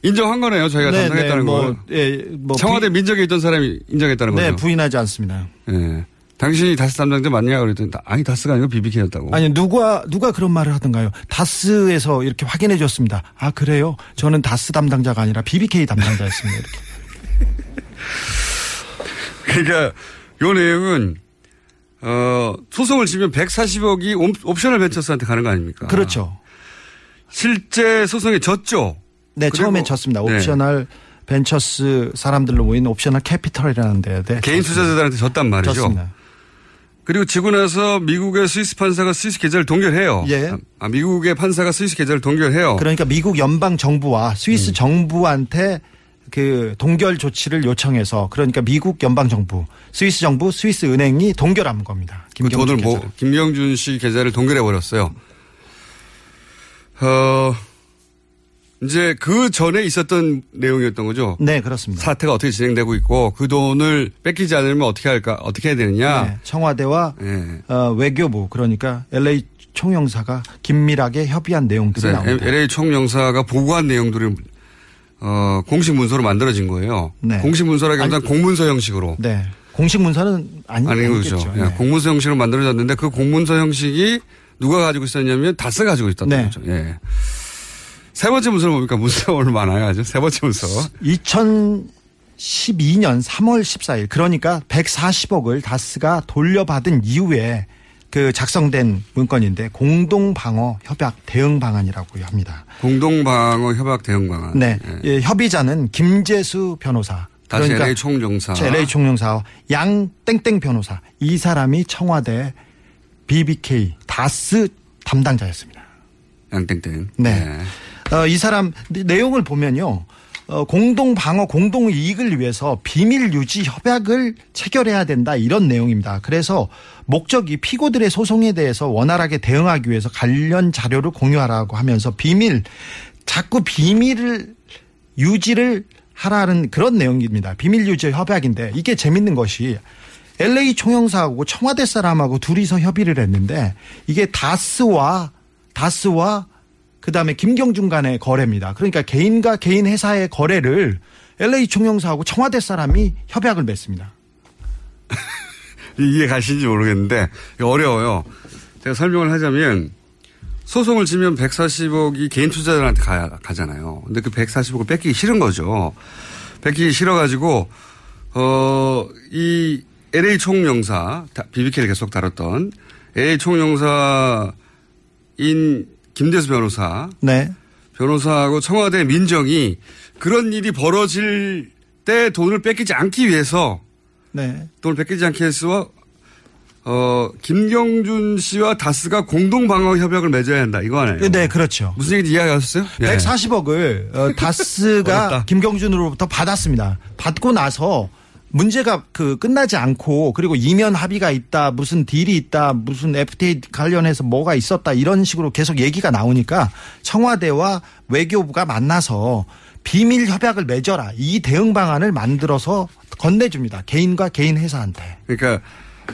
인정한 거네요. 저희가 네, 담당했다는 네, 뭐, 걸. 예, 뭐 청와대 민정에 있던 사람이 인정했다는 네, 거죠. 부인하지 않습니다. 예. 당신이 다스 담당자 맞냐? 그랬더니 아니 다스가 아니고 BBK였다고. 아니 누가 누가 그런 말을 하던가요? 다스에서 이렇게 확인해 줬습니다. 아 그래요? 저는 다스 담당자가 아니라 BBK 담당자였습니다. 이렇게. 그러니까 요 내용은 어, 소송을 지면 140억이 옵셔널 벤처스한테 가는 거 아닙니까? 그렇죠. 실제 소송에 졌죠. 네, 처음엔 졌습니다. 네. 옵셔널 벤처스 사람들로 모인 옵셔널 캐피털이라는 데에 대 개인 투자자들한테 졌단 말이죠. 졌습니다. 그리고 지고 나서 미국의 스위스 판사가 스위스 계좌를 동결해요. 예. 아, 미국의 판사가 스위스 계좌를 동결해요. 그러니까 미국 연방 정부와 스위스 음. 정부한테 그 동결 조치를 요청해서 그러니까 미국 연방 정부, 스위스 정부, 스위스 은행이 동결한 겁니다. 그 돈을 뭐 김경준 씨 계좌를 동결해 버렸어요. 어 이제 그 전에 있었던 내용이었던 거죠. 네, 그렇습니다. 사태가 어떻게 진행되고 있고 그 돈을 뺏기지 않으면 어떻게 할까 어떻게 해야 되느냐. 네, 청와대와 네. 어, 외교부 그러니까 LA 총영사가 긴밀하게 협의한 내용들이 그래서 나옵니다. LA 총영사가 보고한 내용들을 어, 공식 문서로 만들어진 거예요. 네. 공식 문서라기보다는 공문서 형식으로. 네. 공식 문서는 아니, 아니겠죠. 거죠. 네. 예, 공문서 형식으로 만들어졌는데 그 공문서 형식이 누가 가지고 있었냐면 다스 가지고 있었던 네. 거죠. 예. 세 번째 문서는 뭡니까? 문서가 오늘 많아요. 아주. 세 번째 문서. 2012년 3월 14일 그러니까 140억을 다스가 돌려받은 이후에 그 작성된 문건인데 공동 방어 협약 대응 방안이라고 합니다. 공동 방어 협약 대응 방안. 네. 예, 협의자는 김재수 변호사. 다시 그러니까 LA 총영사. 저 LA 총영사와 양 땡땡 변호사. 이 사람이 청와대 BBK 다스 담당자였습니다. 양 땡땡. 네. 어, 이 사람 내용을 보면요. 어, 공동 방어, 공동 이익을 위해서 비밀 유지 협약을 체결해야 된다 이런 내용입니다. 그래서 목적이 피고들의 소송에 대해서 원활하게 대응하기 위해서 관련 자료를 공유하라고 하면서 비밀 자꾸 비밀을 유지를 하라는 그런 내용입니다. 비밀 유지 협약인데 이게 재밌는 것이 LA 총영사하고 청와대 사람하고 둘이서 협의를 했는데 이게 다스와 다스와 그다음에 김경준 간의 거래입니다. 그러니까 개인과 개인 회사의 거래를 LA 총영사하고 청와대 사람이 협약을 맺습니다. 이해 가시는지 모르겠는데 어려워요. 제가 설명을 하자면 소송을 지면 140억이 개인 투자자들한테 가, 가잖아요. 근데 그 140억을 뺏기기 싫은 거죠. 뺏기기 싫어가지고 어, 이 LA 총영사, BBK를 계속 다뤘던 LA 총영사인 김대수 변호사. 네. 변호사하고 청와대 민정이 그런 일이 벌어질 때 돈을 뺏기지 않기 위해서 네. 돈을 뺏기지 않게 해서 어, 김경준 씨와 다스가 공동 방어 협약을 맺어야 한다. 이거 하네요. 네, 그렇죠. 무슨 얘기인지 이해하셨어요? 예. 140억을 어, 다스가. 김경준으로부터 받았습니다. 받고 나서 문제가 그 끝나지 않고 그리고 이면 합의가 있다 무슨 딜이 있다 무슨 FTA 관련해서 뭐가 있었다 이런 식으로 계속 얘기가 나오니까 청와대와 외교부가 만나서 비밀 협약을 맺어라 이 대응 방안을 만들어서 건네줍니다 개인과 개인 회사한테 그러니까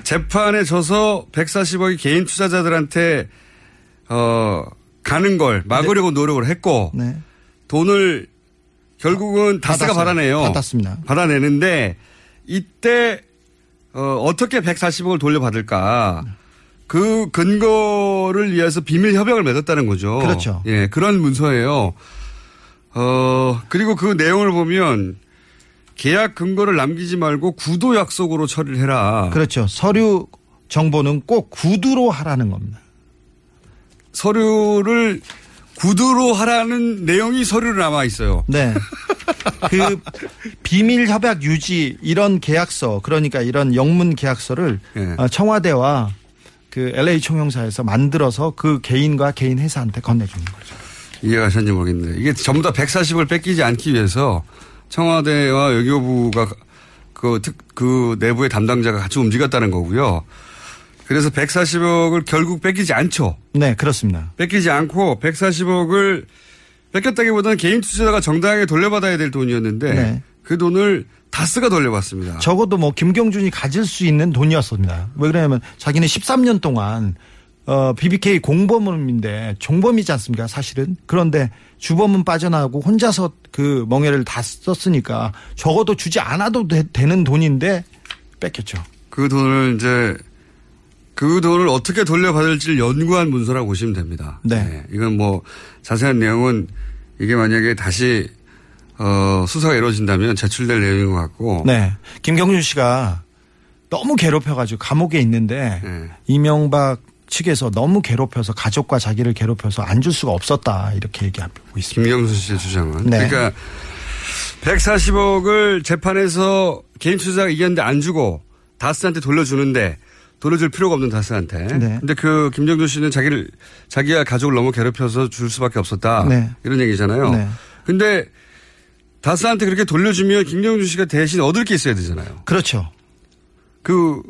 재판에 져서 140억이 개인 투자자들한테 어 가는 걸 막으려고 노력을 했고 네. 돈을 결국은 다스가 받았어요. 받아내요. 받았습니다. 받아내는데 이때 어, 어떻게 140억을 돌려받을까? 그 근거를 위해서 비밀 협약을 맺었다는 거죠. 그렇죠. 예, 그런 문서예요. 어, 그리고 그 내용을 보면 계약 근거를 남기지 말고 구도 약속으로 처리를 해라. 그렇죠 서류 정보는 꼭 구두로 하라는 겁니다. 서류를 구두로 하라는 내용이 서류로 남아 있어요. 네. 그 비밀 협약 유지 이런 계약서 그러니까 이런 영문 계약서를 예. 어, 청와대와 그 LA 총영사에서 만들어서 그 개인과 개인 회사한테 건네주는 거죠. 이해가셨는지 모르겠는데 이게 전부 다 140을 뺏기지 않기 위해서 청와대와 외교부가 그, 특, 그 내부의 담당자가 같이 움직였다는 거고요. 그래서 140억을 결국 뺏기지 않죠. 네, 그렇습니다. 뺏기지 않고 140억을 뺏겼다기보다는 개인 투자자가 정당하게 돌려받아야 될 돈이었는데 네. 그 돈을 다스가 돌려받습니다. 적어도 뭐 김경준이 가질 수 있는 돈이었습니다. 왜 그러냐면 자기는 13년 동안 어, BBK 공범인데 종범이지 않습니까? 사실은. 그런데 주범은 빠져나가고 혼자서 그 멍해를 다 썼으니까 적어도 주지 않아도 되, 는 돈인데 뺏겼죠. 그 돈을 이제 그 돈을 어떻게 돌려받을지를 연구한 문서라고 보시면 됩니다. 네. 이건 뭐 자세한 내용은 이게 만약에 다시 어, 수사가 이루어진다면 제출될 내용인 것 같고. 네. 김경준 씨가 너무 괴롭혀가지고 감옥에 있는데 네. 이명박 측에서 너무 괴롭혀서 가족과 자기를 괴롭혀서 안 줄 수가 없었다 이렇게 얘기하고 있습니다. 김경수 씨의 주장은. 네. 그러니까 140억을 재판에서 개인 투자가 이겼는데 안 주고 다스한테 돌려주는데 돌려줄 필요가 없는 다스한테. 네. 근데 그 김정준 씨는 자기를 자기가 가족을 너무 괴롭혀서 줄 수밖에 없었다. 네. 이런 얘기잖아요. 네. 근데 다스한테 그렇게 돌려주면 김정준 씨가 대신 얻을 게 있어야 되잖아요. 그렇죠. 그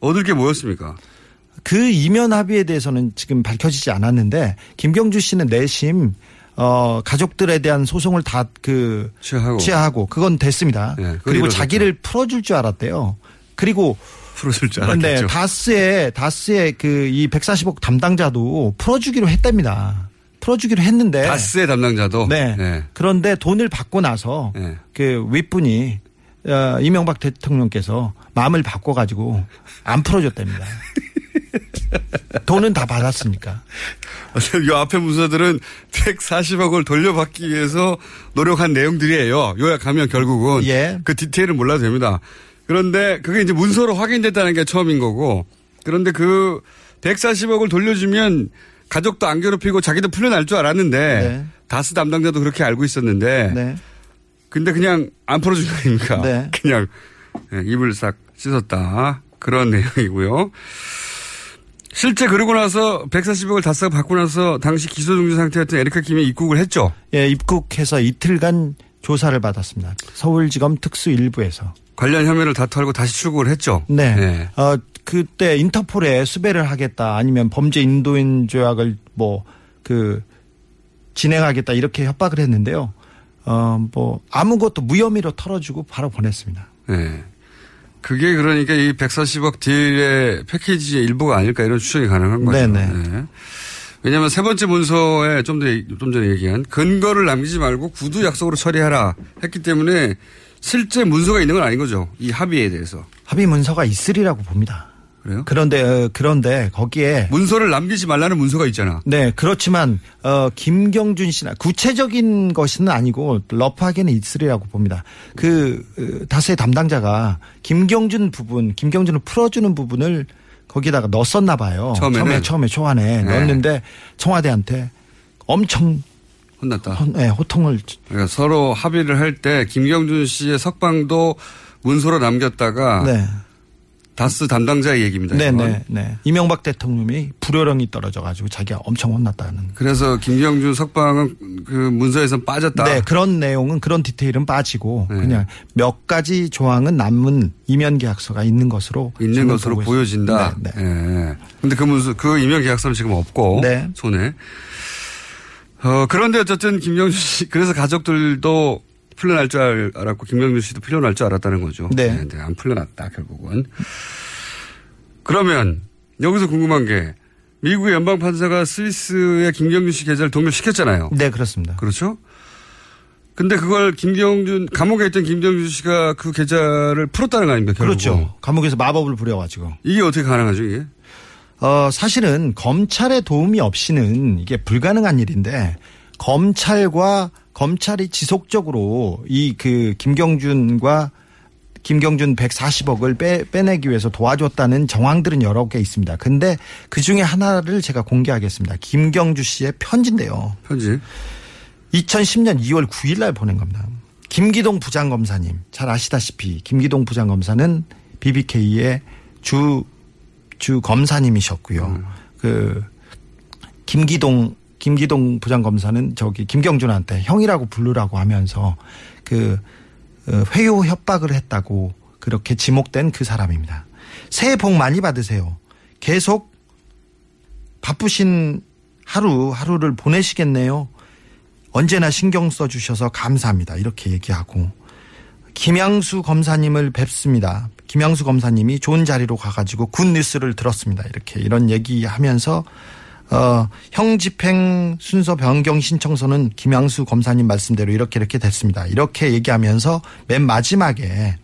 얻을 게 뭐였습니까? 그 이면 합의에 대해서는 지금 밝혀지지 않았는데 김경주 씨는 내심 어 가족들에 대한 소송을 다 그 취하하고. 그건 됐습니다. 네, 그리고 이루어졌죠. 자기를 풀어줄 줄 알았대요. 그리고 풀어줄 줄 알았겠죠. 네, 다스의 다스의 그 이 140억 담당자도 풀어주기로 했답니다. 풀어주기로 했는데 다스의 담당자도. 네. 네. 그런데 돈을 받고 나서 네. 그 윗분이 어, 이명박 대통령께서 마음을 바꿔가지고 안 풀어줬답니다. 돈은 다 받았으니까. 이 앞에 문서들은 140억을 돌려받기 위해서 노력한 내용들이에요. 요약하면 결국은 예. 그 디테일을 몰라도 됩니다. 그런데 그게 이제 문서로 확인됐다는 게 처음인 거고 그런데 그 140억을 돌려주면 가족도 안 괴롭히고 자기도 풀려날 줄 알았는데 네. 다스 담당자도 그렇게 알고 있었는데 네. 근데 그냥 안 풀어준 거 아닙니까? 네. 그냥 예, 입을 싹 씻었다. 그런 내용이고요. 실제 그러고 나서 140억을 다스가 받고 나서 당시 기소 중지 상태였던 에리카 김이 입국을 했죠. 예, 입국해서 이틀간 조사를 받았습니다. 서울지검 특수 일부에서. 관련 혐의를 다 털고 다시 출국을 했죠. 네. 네. 어, 그때 인터폴에 수배를 하겠다 아니면 범죄 인도인 조약을 뭐 그 진행하겠다 이렇게 협박을 했는데요. 어, 뭐 아무것도 무혐의로 털어주고 바로 보냈습니다. 네. 그게 그러니까 이 140억 딜의 패키지의 일부가 아닐까 이런 추정이 가능한 거죠. 네네. 네. 왜냐하면 세 번째 문서에 좀, 더, 좀 전에 얘기한 근거를 남기지 말고 구두 약속으로 처리하라 했기 때문에 실제 문서가 있는 건 아닌 거죠. 이 합의에 대해서. 합의 문서가 있으리라고 봅니다. 그래요? 그런데 어, 그런데 거기에 문서를 남기지 말라는 문서가 있잖아. 네, 그렇지만 어 김경준 씨나 구체적인 것은 아니고 러프하게는 있으리라고 봅니다. 그 어, 다수의 담당자가 김경준 부분, 김경준을 풀어주는 부분을 거기다가 넣었었나 봐요. 처음에는? 처음에 처음에 초안에 네. 넣었는데 청와대한테 엄청 혼났다. 혼, 네, 호통을 그러니까 서로 합의를 할 때 김경준 씨의 석방도 문서로 남겼다가 네. 다스 담당자의 얘기입니다. 네, 이건. 네, 네. 이명박 대통령이 불효령이 떨어져가지고 자기가 엄청 혼났다는. 그래서 김경준 석방은 그 문서에선 빠졌다. 네, 그런 내용은 그런 디테일은 빠지고 네. 그냥 몇 가지 조항은 남은 이면 계약서가 있는 것으로 있는 것으로 보여진다. 네, 예. 근데 그 문서, 그 임명 계약서는 지금 없고. 네. 손에. 어, 그런데 어쨌든 김경준 씨, 그래서 가족들도 풀려날 줄 알- 알았고, 김경준 씨도 풀려날 줄 알았다는 거죠. 네. 네, 안 풀려났다, 결국은. 그러면, 여기서 궁금한 게, 미국의 연방판사가 스위스의 김경준 씨 계좌를 동결시켰잖아요. 네, 그렇습니다. 그렇죠? 근데 그걸 김경준, 감옥에 있던 김경준 씨가 그 계좌를 풀었다는 거 아닙니까? 결국은? 그렇죠. 감옥에서 마법을 부려가지고. 이게 어떻게 가능하죠, 이게? 어, 사실은 검찰의 도움이 없이는 이게 불가능한 일인데 검찰과 검찰이 지속적으로 이 그 김경준과 김경준 140억을 빼, 빼내기 위해서 도와줬다는 정황들은 여러 개 있습니다. 근데 그 중에 하나를 제가 공개하겠습니다. 김경주 씨의 편지인데요. 편지. 2010년 2월 9일 날 보낸 겁니다. 김기동 부장검사님. 잘 아시다시피 김기동 부장검사는 BBK의 주, 주 검사님이셨고요. 그, 김기동, 김기동 부장검사는 저기 김경준한테 형이라고 부르라고 하면서 그, 어, 회유 협박을 했다고 그렇게 지목된 그 사람입니다. 새해 복 많이 받으세요. 계속 바쁘신 하루, 하루를 보내시겠네요. 언제나 신경 써 주셔서 감사합니다. 이렇게 얘기하고 김양수 검사님을 뵙습니다. 김양수 검사님이 좋은 자리로 가가지고 good news를 들었습니다. 이렇게 이런 얘기하면서 어, 형 집행 순서 변경 신청서는 김양수 검사님 말씀대로 이렇게 이렇게 됐습니다. 이렇게 얘기하면서 맨 마지막에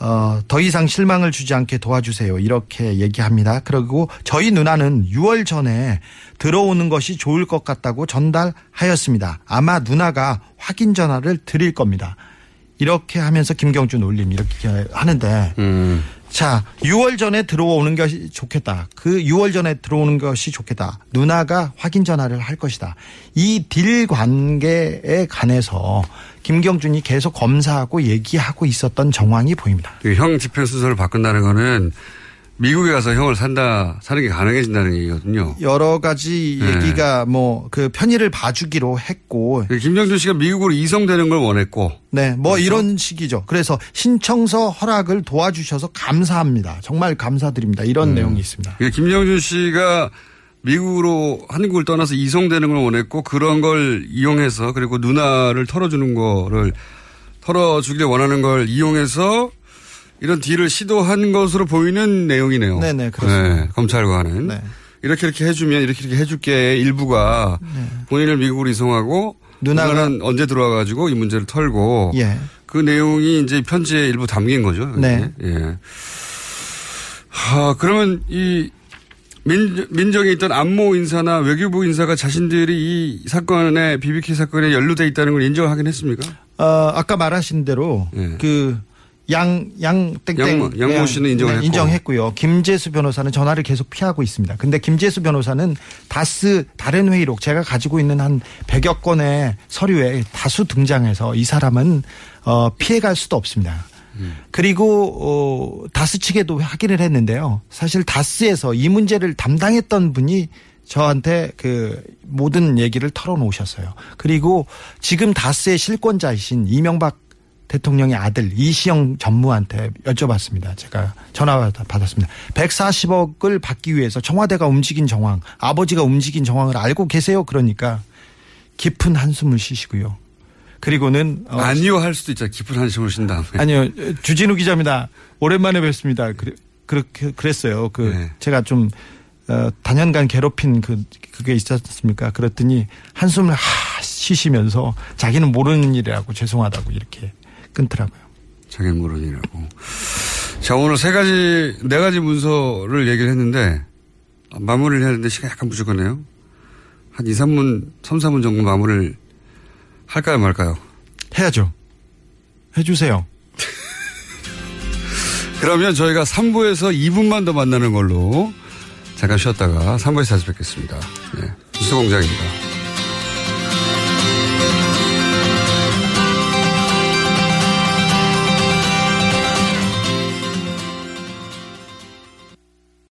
어, 더 이상 실망을 주지 않게 도와주세요. 이렇게 얘기합니다. 그리고 저희 누나는 6월 전에 들어오는 것이 좋을 것 같다고 전달하였습니다. 아마 누나가 확인 전화를 드릴 겁니다. 이렇게 하면서 김경준 올림 이렇게 하는데 자 6월 전에 들어오는 것이 좋겠다. 그 6월 전에 들어오는 것이 좋겠다. 누나가 확인 전화를 할 것이다. 이 딜 관계에 관해서 김경준이 계속 검사하고 얘기하고 있었던 정황이 보입니다. 그형 집행 순서를 바꾼다는 거는 미국에 가서 형을 산다, 사는 게 가능해진다는 얘기거든요. 여러 가지 네. 얘기가 뭐 그 편의를 봐주기로 했고 김정준 씨가 미국으로 이송되는 걸 원했고. 네, 뭐 이런 식이죠. 그래서 신청서 허락을 도와주셔서 감사합니다. 정말 감사드립니다. 이런 내용이 있습니다. 그 김정준 씨가 미국으로 한국을 떠나서 이송되는 걸 원했고 그런 걸 이용해서 그리고 누나를 털어주는 거를 털어주길 원하는 걸 이용해서 이런 딜을 시도한 것으로 보이는 내용이네요. 네네, 그렇습니다. 네, 검찰과는. 이렇게 이렇게 해주면 이렇게 이렇게 해줄게 일부가 본인을 미국으로 이송하고 네. 누나는 언제 들어와가지고 이 문제를 털고 예. 그 내용이 이제 편지에 일부 담긴 거죠. 네. 예. 하, 그러면 이 민, 민정에 있던 안모 인사나 외교부 인사가 자신들이 이 사건에 BBK 사건에 연루돼 있다는 걸 인정하긴 했습니까? 어, 아까 말하신 대로 그 양, 양, 땡땡. 양모- 양모 씨는 인정을 했고. 인정했고요. 김재수 변호사는 전화를 계속 피하고 있습니다. 근데 김재수 변호사는 다스 다른 회의록 제가 가지고 있는 한 100여 건의 서류에 다수 등장해서 이 사람은 어, 피해갈 수도 없습니다. 그리고 어, 다스 측에도 확인을 했는데요. 사실 다스에서 이 문제를 담당했던 분이 저한테 그 모든 얘기를 털어놓으셨어요. 그리고 지금 다스의 실권자이신 이명박 대통령의 아들 이시영 전무한테 여쭤봤습니다. 제가 전화 받았습니다. 140억을 받기 위해서 청와대가 움직인 정황, 아버지가 움직인 정황을 알고 계세요. 그러니까 깊은 한숨을 쉬시고요. 그리고는 어, 아니요 할 수도 있죠. 깊은 한숨을 쉰 다음에. 아니요 주진우 기자입니다. 오랜만에 뵙습니다. 그래, 그렇게 그랬어요. 그 네. 제가 좀 어, 단연간 괴롭힌 그 그게 있었습니까? 그랬더니 한숨을 하 쉬시면서 자기는 모르는 일이라고 죄송하다고 이렇게 끊더라고요. 일이라고. 자, 오늘 세 가지, 네 가지 문서를 얘기를 했는데, 마무리를 해야 되는데 시간이 약간 부족하네요. 한 2, 3분, 3, 4분 정도 마무리를 할까요, 말까요? 해야죠. 해주세요. 그러면 저희가 3부에서 2분만 더 만나는 걸로 잠깐 쉬었다가 3부에서 다시 뵙겠습니다. 네. 뉴스 공장입니다.